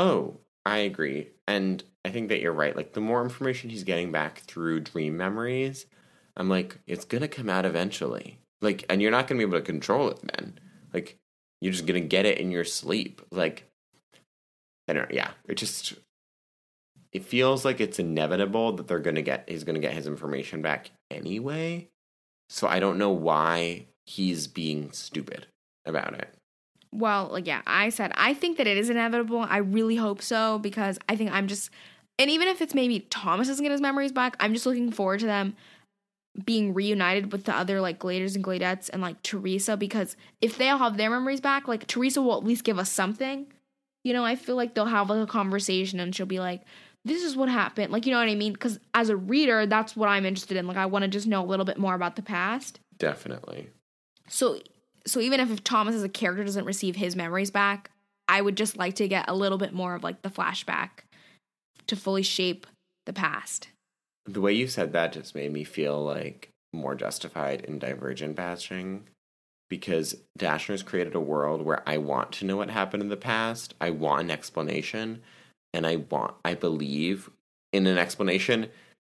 Oh, I agree. And I think that you're right. Like, the more information he's getting back through dream memories, I'm like, it's going to come out eventually. Like, and you're not going to be able to control it then. Like, you're just going to get it in your sleep. Like, I don't. Yeah. It just, it feels like it's inevitable that they're going to get, he's going to get his information back anyway. So I don't know why he's being stupid about it. well like yeah i said i think that it is inevitable i really hope so because i think i'm just and even if it's maybe thomas doesn't get his memories back i'm just looking forward to them being reunited with the other like gladers and gladettes and like teresa because if they all have their memories back like teresa will at least give us something. You know i feel like they'll have like a conversation and she'll be like this is what happened. Like you know what i mean? Because as a reader that's what i'm interested in. Like i want to just know a little bit more about the past. Definitely. so so even if, if Thomas as a character doesn't receive his memories back, I would just like to get a little bit more of like the flashback to fully shape the past. The way you said that just made me feel like more justified in Divergent bashing because Dashner's created a world where I want to know what happened in the past. I want an explanation, and I want, I believe in an explanation.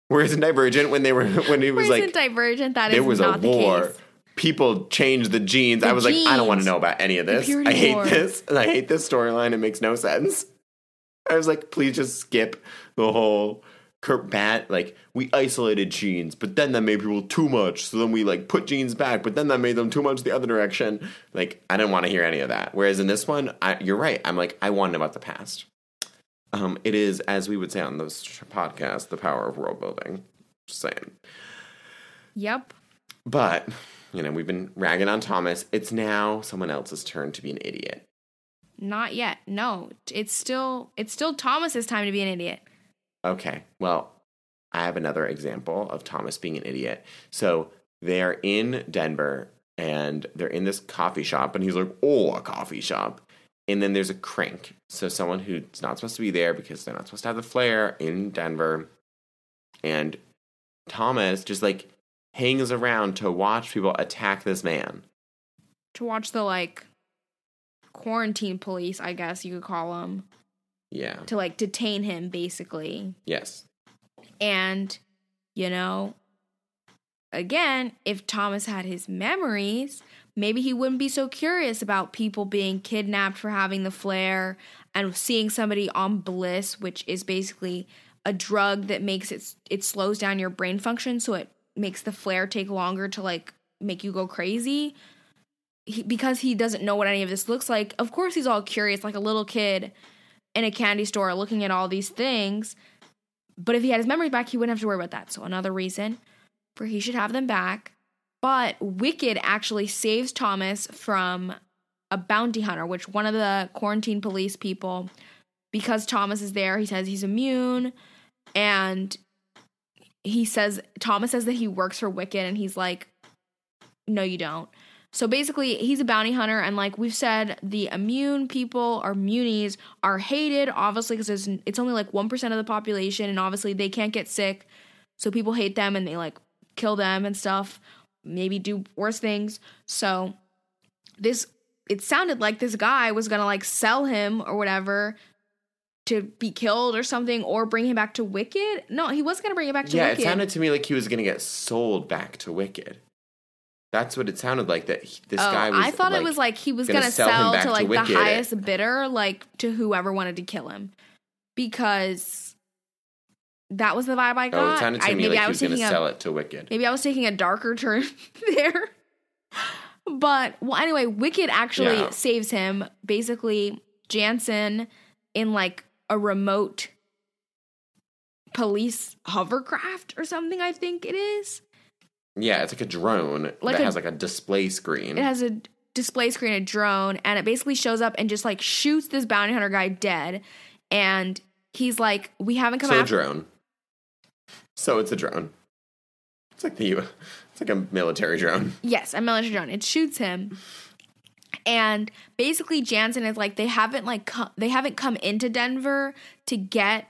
Whereas in Divergent, when they were, when it was Whereas like Divergent, that is there was a the war, case. people changed the genes. The I was like, I don't want to know about any of this. I hate war. this, and I hate this storyline. It makes no sense. I was like, please just skip the whole Kurt Bat, like we isolated genes, but then that made people too much. So then we like put genes back, but then that made them too much the other direction. Like I didn't want to hear any of that. Whereas in this one, I, you're right. I'm like I want about the past. Um, it is as we would say on this podcast, the power of world building. Just saying. Yep. But you know we've been ragging on Thomas. It's now someone else's turn to be an idiot. Not yet. No, it's still it's still Thomas's time to be an idiot. Okay. Well, I have another example of Thomas being an idiot. So they're in Denver and they're in this coffee shop, and he's like, Oh, a coffee shop. And then there's a crank. So someone who's not supposed to be there because they're not supposed to have the flare in Denver. And Thomas just like hangs around to watch people attack this man. To watch the like quarantine police, I guess you could call them, Yeah. to like detain him basically. Yes. And, you know, again, if Thomas had his memories, maybe he wouldn't be so curious about people being kidnapped for having the flare and seeing somebody on bliss, which is basically a drug that makes it it slows down your brain function so it makes the flare take longer to like make you go crazy. He, because he doesn't know what any of this looks like, of course he's all curious like a little kid in a candy store looking at all these things. But if he had his memories back, he wouldn't have to worry about that. So another reason for he should have them back. But Wicked actually saves Thomas from a bounty hunter, which one of the quarantine police people, because Thomas is there, he says he's immune. And he says, Thomas says that he works for Wicked, and he's like, no, you don't. So basically, he's a bounty hunter, and like we've said, the immune people or munies are hated, obviously, because it's only like 1% of the population, and obviously they can't get sick. So people hate them and they like kill them and stuff, maybe do worse things. So this, it sounded like this guy was gonna like sell him or whatever to be killed or something or bring him back to Wicked. No, he wasn't gonna bring him back to Yeah, Wicked. it sounded to me like he was to get sold back to Wicked. That's what it sounded like. That he, this Oh, guy was. I thought like, it was like he was gonna gonna, sell to to like the Wicked. highest bidder, like to whoever wanted to kill him, because that was the vibe I got. Oh, it sounded to I, me maybe like I he was was going to sell it to Wicked. maybe I was taking a darker turn there. But well, anyway, Wicked actually Yeah. saves him. Basically, Janson in like a remote police hovercraft or something. I think it is. Yeah, it's like a drone Like that a- has like a display screen. It has a display screen, a drone, and it basically shows up and just like shoots this bounty hunter guy dead. And he's like, "We haven't come so a after." drone. So it's a drone. It's like the it's like a military drone. Yes, a military drone. It shoots him. And basically Janson is like they haven't like co- they haven't come into Denver to get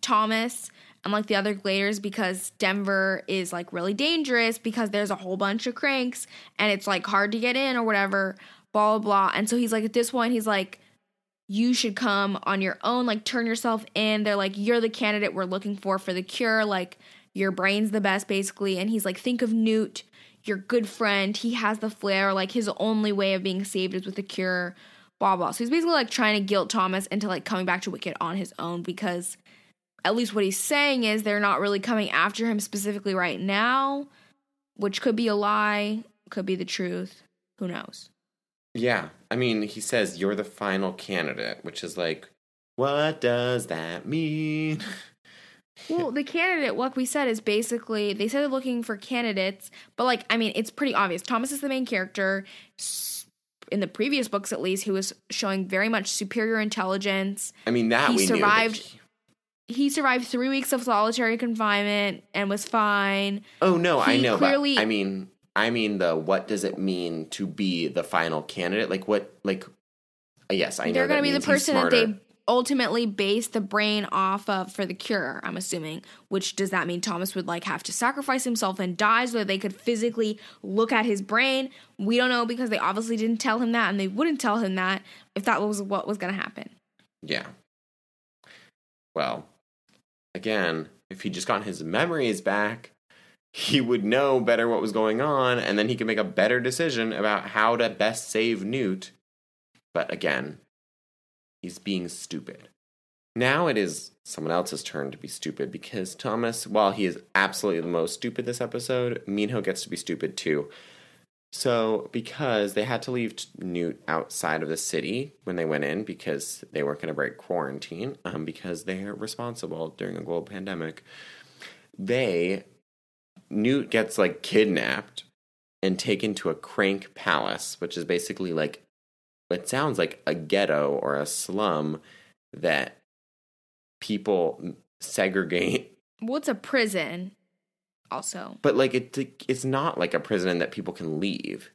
Thomas and like the other gladers because Denver is like really dangerous because there's a whole bunch of cranks and it's like hard to get in or whatever, blah blah blah. And so he's like at this point he's like you should come on your own, like turn yourself in. They're like, you're the candidate we're looking for for the cure. Like, your brain's the best, basically. And he's like, think of Newt, your good friend. He has the flare. Like, his only way of being saved is with the cure, blah, blah. So he's basically like trying to guilt Thomas into like coming back to Wicked on his own because at least what he's saying is they're not really coming after him specifically right now, which could be a lie, could be the truth. Who knows? Yeah, I mean, he says you're the final candidate, which is like, what does that mean? Well, the candidate, like we said, is basically they said they're looking for candidates, but like I mean, it's pretty obvious. Thomas is the main character. In the previous books, at least, he was showing very much superior intelligence. I mean, that He we survived- knew. He survived three weeks of solitary confinement and was fine. oh no, I know. clearly- but I mean, I mean the what does it mean to be the final candidate? Like what? Like yes, I know. They're going to be the person that they ultimately base the brain off of for the cure. I'm assuming. Which does that mean Thomas would like have to sacrifice himself and die so that they could physically look at his brain? We don't know because they obviously didn't tell him that, and they wouldn't tell him that if that was what was going to happen. Yeah. Well, again, if he just got his memories back, he would know better what was going on, and then he could make a better decision about how to best save Newt. But again, he's being stupid. Now it is someone else's turn to be stupid because Thomas, while he is absolutely the most stupid this episode, Minho gets to be stupid too. So, because they had to leave Newt outside of the city when they went in because they weren't going to break quarantine, um, because they're responsible during a global pandemic, they, Newt gets like kidnapped and taken to a crank palace, which is basically like, it sounds like a ghetto or a slum that people segregate. Well, it's a prison, also. But like it, it's not like a prison that people can leave.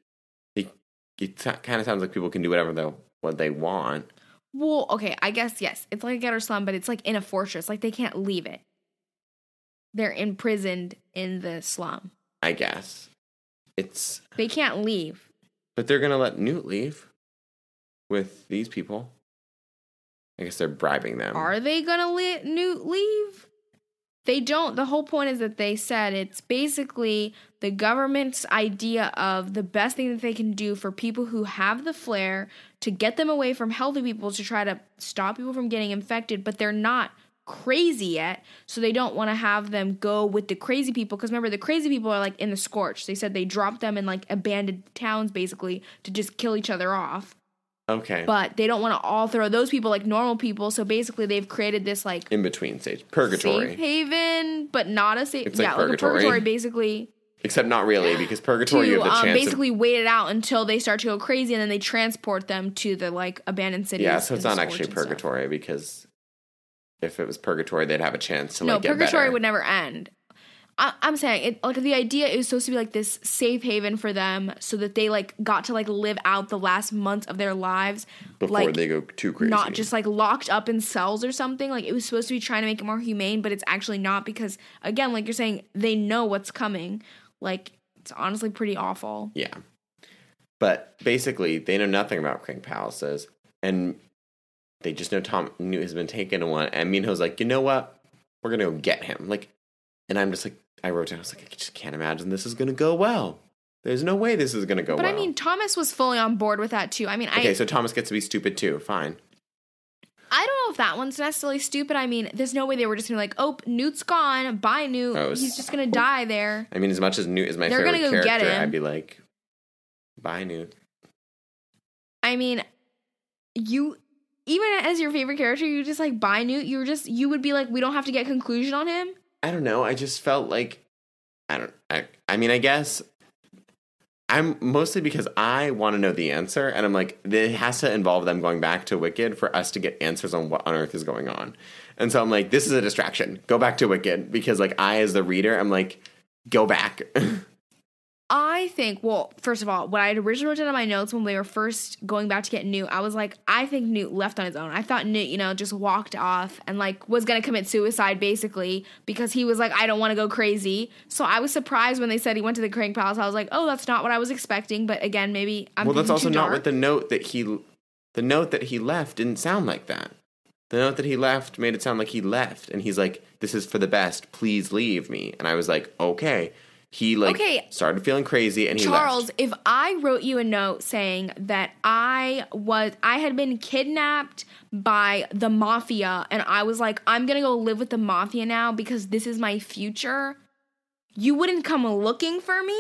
It, it kind of sounds like people can do whatever they what they want. Well, okay, I guess yes. It's like a ghetto slum, but it's like in a fortress. Like they can't leave it. They're imprisoned in the slum. I guess it's they can't leave. But they're gonna let Newt leave with these people. I guess they're bribing them. Are they gonna let Newt leave? They don't. The whole point is that they said it's basically the government's idea of the best thing that they can do for people who have the flare to get them away from healthy people to try to stop people from getting infected, but they're not crazy yet, so they don't want to have them go with the crazy people. Because remember, the crazy people are like in the scorch. They said they dropped them in like abandoned towns basically to just kill each other off. Okay. But they don't want to all throw those people like normal people. So basically, they've created this like in between stage purgatory safe haven, but not a safe. It's yeah, like like a purgatory. purgatory basically. Except not really, because purgatory To you have the um, chance. basically of, wait it out until they start to go crazy, and then they transport them to the like abandoned cities. yeah, so it's not actually purgatory because if it was purgatory, they'd have a chance to No, like get purgatory better. would never end. I, I'm saying it like the idea is supposed to be like this safe haven for them, so that they like got to like live out the last months of their lives before like, they go too crazy. not just like locked up in cells or something. Like it was supposed to be trying to make it more humane, but it's actually not because again, like you're saying, they know what's coming. Like it's honestly pretty awful. Yeah. But basically, they know nothing about crank palaces, and they just know Tom Newt has been taken to one. And Minho's like, you know what? We're gonna go get him. Like, and I'm just like, I wrote down, I was like, I just can't imagine this is gonna go well. There's no way this is gonna go well. But well. I mean, Thomas was fully on board with that too. I mean, okay, I so Thomas gets to be stupid too. Fine. I don't know if that one's necessarily stupid. I mean, there's no way they were just gonna be like, oh, Newt's gone. Bye, Newt. Oh, He's just gonna die there. I mean, as much as Newt is my They're favorite gonna go get character, him. I'd be like, bye, Newt. I mean, you even as your favorite character, you just like buy Newt. You're just you would be like, we don't have to get conclusion on him. I don't know. I just felt like I don't. I, I mean, I guess I'm mostly because I want to know the answer, and I'm like, it has to involve them going back to Wicked for us to get answers on what on earth is going on. And so I'm like, this is a distraction. Go back to Wicked because, like, I as the reader, I'm like, go back. I think, well, first of all, what I had originally down in my notes when we were first going back to get Newt, I was like, I think Newt left on his own. I thought Newt, you know, just walked off and like was gonna commit suicide basically because he was like, I don't want to go crazy. So I was surprised when they said he went to the Crank Palace. I was like, oh, that's not what I was expecting. But again, maybe I'm well, that's also not what the note that he, the note that he left didn't sound like that. The note that he left made it sound like he left, and he's like, "This is for the best. Please leave me." And I was like, "Okay." He like Okay. started feeling crazy, and he Charles, left. if I wrote you a note saying that I was I had been kidnapped by the mafia and I was like I'm going to go live with the mafia now because this is my future, you wouldn't come looking for me?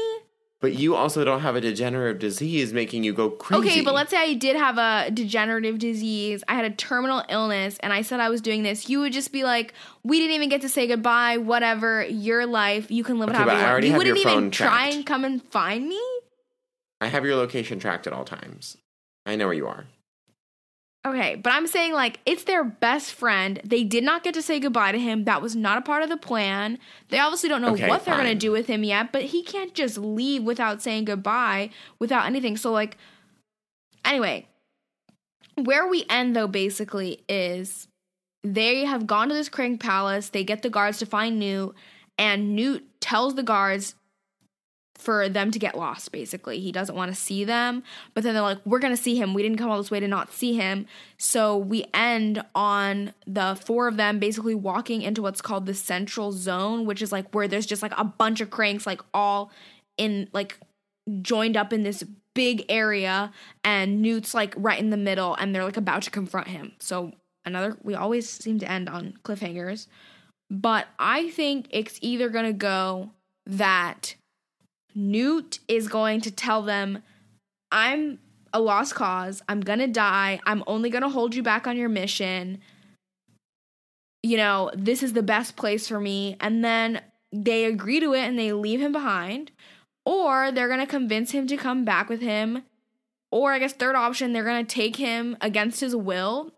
But you also don't have a degenerative disease making you go crazy. Okay, but let's say I did have a degenerative disease, I had a terminal illness and I said I was doing this, you would just be like, "We didn't even get to say goodbye, whatever, your life, you can live it Okay, however you I want." You wouldn't even phone try and come and find me? I have your location tracked at all times. I know where you are. Okay, but I'm saying like it's their best friend. They did not get to say goodbye to him. That was not a part of the plan. They obviously don't know Okay, what they're going to do with him yet, but he can't just leave without saying goodbye, without anything. So like anyway, where we end though basically is they have gone to this Crank Palace. They get the guards to find Newt, and Newt tells the guards for them to get lost, basically. He doesn't want to see them. But then they're like, we're going to see him. We didn't come all this way to not see him. So we end on the four of them basically walking into what's called the central zone, which is like where there's just like a bunch of cranks, like all in like joined up in this big area. And Newt's like right in the middle and they're like about to confront him. So another we always seem to end on cliffhangers. But I think it's either going to go that Newt is going to tell them, I'm a lost cause. I'm going to die. I'm only going to hold you back on your mission. You know, this is the best place for me. And then they agree to it and they leave him behind. Or they're going to convince him to come back with him. Or I guess third option, they're going to take him against his will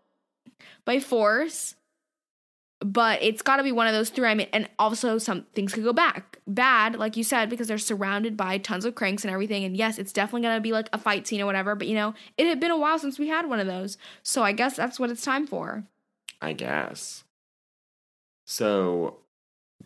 by force but it's got to be one of those three. I mean, and also some things could go back bad, like you said, because they're surrounded by tons of cranks and everything. And yes, it's definitely gonna be like a fight scene or whatever. But you know, it had been a while since we had one of those, so I guess that's what it's time for. I guess. So,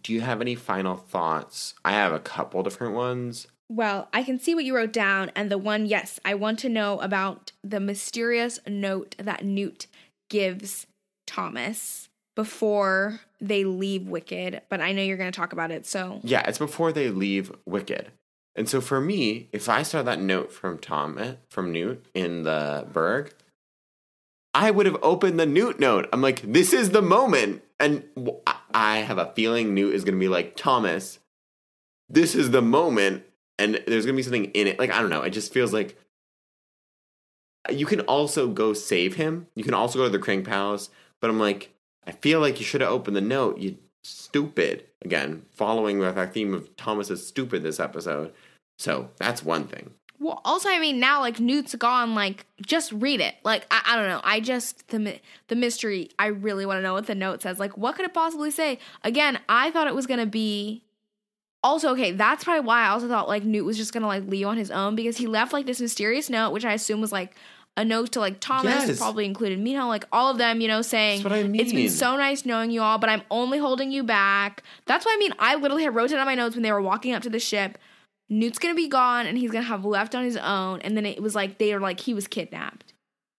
do you have any final thoughts? I have a couple different ones. Well, I can see what you wrote down, and the one, yes, I want to know about the mysterious note that Newt gives Thomas before they leave Wicked, but I know you're going to talk about it, so. Yeah, it's before they leave Wicked. And so for me, if I saw that note from Tom, eh, from Newt in the Berg, I would have opened the Newt note. I'm like, this is the moment. And I have a feeling Newt is going to be like, Thomas, this is the moment. And there's going to be something in it. Like, I don't know. It just feels like you can also go save him. You can also go to the Crank Palace. But I'm like, I feel like you should have opened the note. You stupid. Again, following with our theme of Thomas is stupid this episode. So that's one thing. Well, also, I mean, now like Newt's gone. Like, just read it. Like, I, I don't know. I just the the mystery. I really want to know what the note says. Like, what could it possibly say? Again, I thought it was gonna be. Also, okay, that's probably why I also thought like Newt was just gonna like leave on his own because he left like this mysterious note, which I assume was like a note to like Thomas, Yes. probably included Mina, like all of them, you know, saying I it's been so nice knowing you all, but I'm only holding you back. That's what I mean. I literally had wrote it on my notes when they were walking up to the ship. Newt's gonna be gone and he's gonna have left on his own, and then it was like they were like he was kidnapped.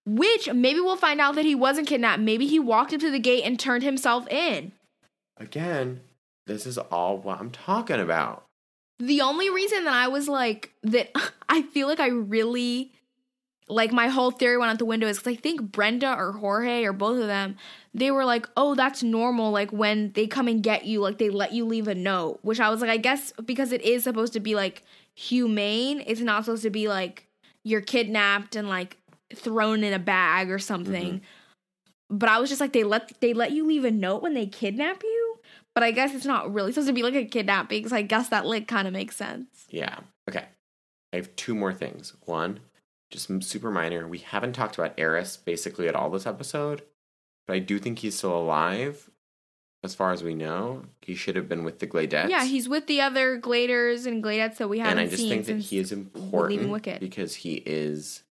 Which maybe we'll find out that he wasn't kidnapped. Maybe he walked up to the gate and turned himself in. Again, this is all what I'm talking about. The only reason that I was like that I feel like I really like my whole theory went out the window is because I think Brenda or Jorge or both of them, they were like, oh, that's normal. Like when they come and get you, like they let you leave a note, which I was like, I guess because it is supposed to be like humane, it's not supposed to be like you're kidnapped and like thrown in a bag or something. Mm-hmm. But I was just like, they let they let you leave a note when they kidnap you. But I guess it's not really supposed to be like a kidnapping, because I guess that like kind of makes sense. Yeah. Okay. I have two more things. One, just super minor. We haven't talked about Aris basically at all this episode, but I do think he's still alive. As far as we know, he should have been with the Gladettes. Yeah, he's with the other Gladers and Gladettes that we haven't and I just think that he is important because he is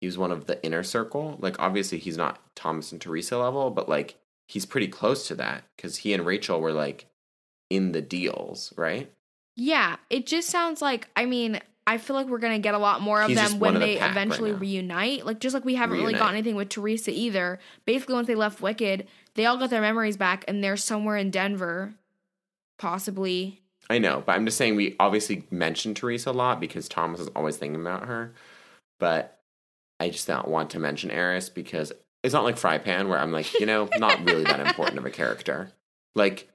he's one of the inner circle. Like obviously he's not Thomas and Teresa level, but like he's pretty close to that because he and Rachel were like in the deals, right? Yeah, it just sounds like I mean, I feel like we're gonna get a lot more of He's them when of they right eventually now. reunite. Like just like we haven't really Reunite. got anything with Teresa either. Basically, once they left Wicked, they all got their memories back, and they're somewhere in Denver, possibly. I know, but I'm just saying we obviously mentioned Teresa a lot because Thomas is always thinking about her. But I just don't want to mention Aris because it's not like Frypan where I'm like, you know, not really that important of a character. Like,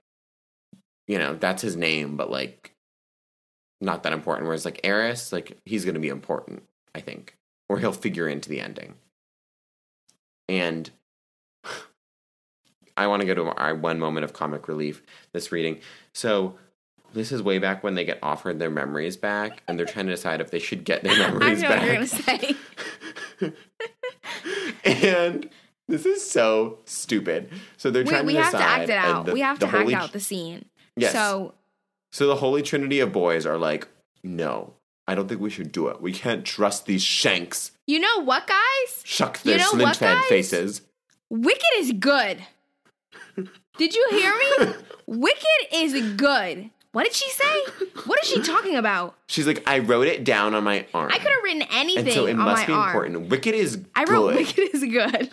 you know, that's his name, but like not that important. Whereas like Aris, like he's gonna be important, I think. Or he'll figure into the ending. And I want to go to our one moment of comic relief this reading. So this is way back when they get offered their memories back, and they're trying to decide if they should get their I memories know back. what you're gonna say. and this is so stupid. So they're Wait, trying we have to act it out. the- we have to act out the scene. Yes. So So the holy trinity of boys are like, no, I don't think we should do it. We can't trust these shanks. you know what, guys? Shuck You their know slim what, fed guys? faces. Wicked is good. Did you hear me? Wicked is good. What did she say? What is she talking about? She's like, I wrote it down on my arm. I could have written anything and so it must be arm. important. Wicked is I wrote good. Wicked is good.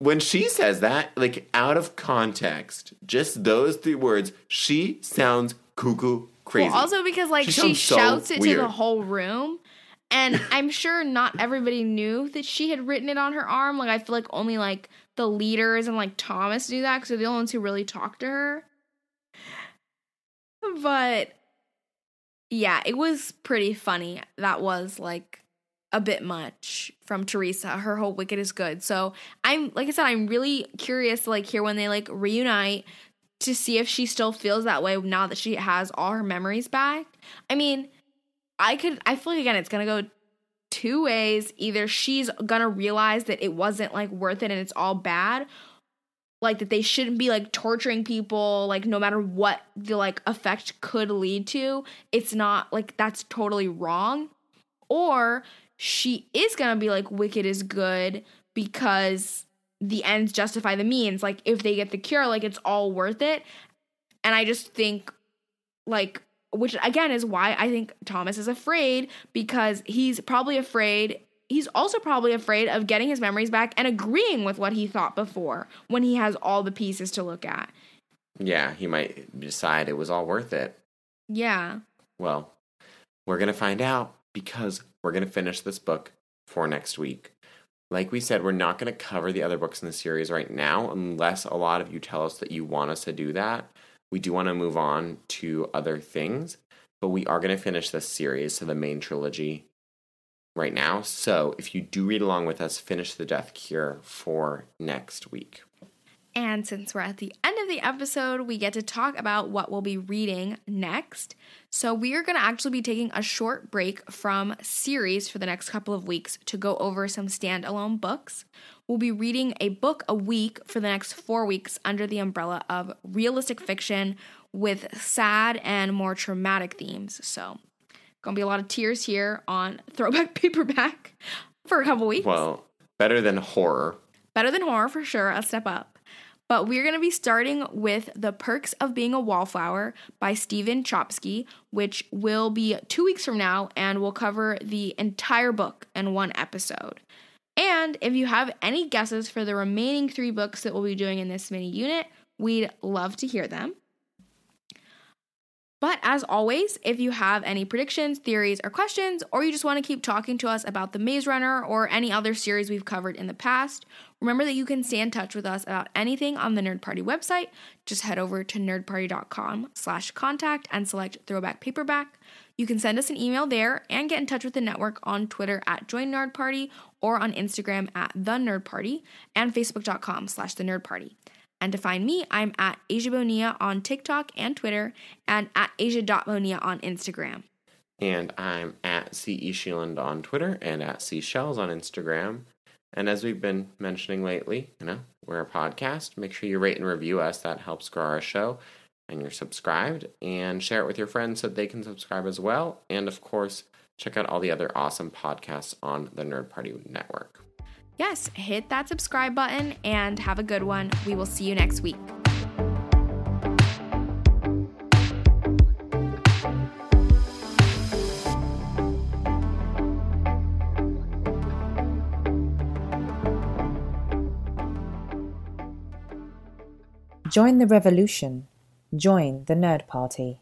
When she says that, like out of context, just those three words, she sounds cuckoo crazy. Well, also because like She she, sounds so shouts it to the whole room, And I'm sure not everybody knew that she had written it on her arm. Like I feel like only like the leaders and like Thomas do that because they're the only ones who really talk to her. But yeah, it was pretty funny. That was like a bit much from Teresa. Her whole wicked is good. So I'm like I said, I'm really curious to like hear when they like reunite to see if she still feels that way now that she has all her memories back. I mean, I could I feel like again it's gonna go two ways. Either she's gonna realize that it wasn't like worth it and it's all bad, like that they shouldn't be like torturing people like no matter what the like effect could lead to it's not like that's totally wrong or she is gonna be like wicked is good because the ends justify the means like if they get the cure like it's all worth it and i just think like which again is why i think thomas is afraid because he's probably afraid he's also probably afraid of getting his memories back and agreeing with what he thought before when he has all the pieces to look at. Yeah, he might decide it was all worth it. Yeah. Well, we're going to find out because we're going to finish this book for next week. Like we said, we're not going to cover the other books in the series right now unless a lot of you tell us that you want us to do that. We do want to move on to other things, but we are going to finish this series, so the main trilogy, right now. So if you do read along with us, finish the Death Cure for next week. And since we're at the end of the episode, we get to talk about what we'll be reading next. So, we are going to actually be taking a short break from series for the next couple of weeks to go over some standalone books. We'll be reading a book a week for the next four weeks under the umbrella of realistic fiction with sad and more traumatic themes. So, Gonna be a lot of tears here on throwback paperback for a couple weeks. Well, better than horror. Better than horror for sure, a step up. But we're going to be starting with The Perks of Being a Wallflower by Stephen Chbosky, which will be two weeks from now, and we'll cover the entire book in one episode. And if you have any guesses for the remaining three books that we'll be doing in this mini unit, we'd love to hear them. But as always, if you have any predictions, theories, or questions, or you just want to keep talking to us about The Maze Runner or any other series we've covered in the past, remember that you can stay in touch with us about anything on the Nerd Party website. Just head over to nerdparty.com slash contact and select Throwback Paperback. You can send us an email there and get in touch with the network on Twitter at Join Nerd Party or on Instagram at The Nerd Party and Facebook.com slash The Nerd Party. And to find me, I'm at Asia Bonilla on TikTok and Twitter and at Asia.Bonilla on Instagram. And I'm at CE Sheeland on Twitter and at Seashells on Instagram. And as we've been mentioning lately, you know, we're a podcast. Make sure you rate and review us. That helps grow our show. And you're subscribed and share it with your friends so they can subscribe as well. And of course, check out all the other awesome podcasts on the Nerd Party Network yes, hit that subscribe button and have a good one. We will see you next week. Join the revolution. Join the Nerd Party.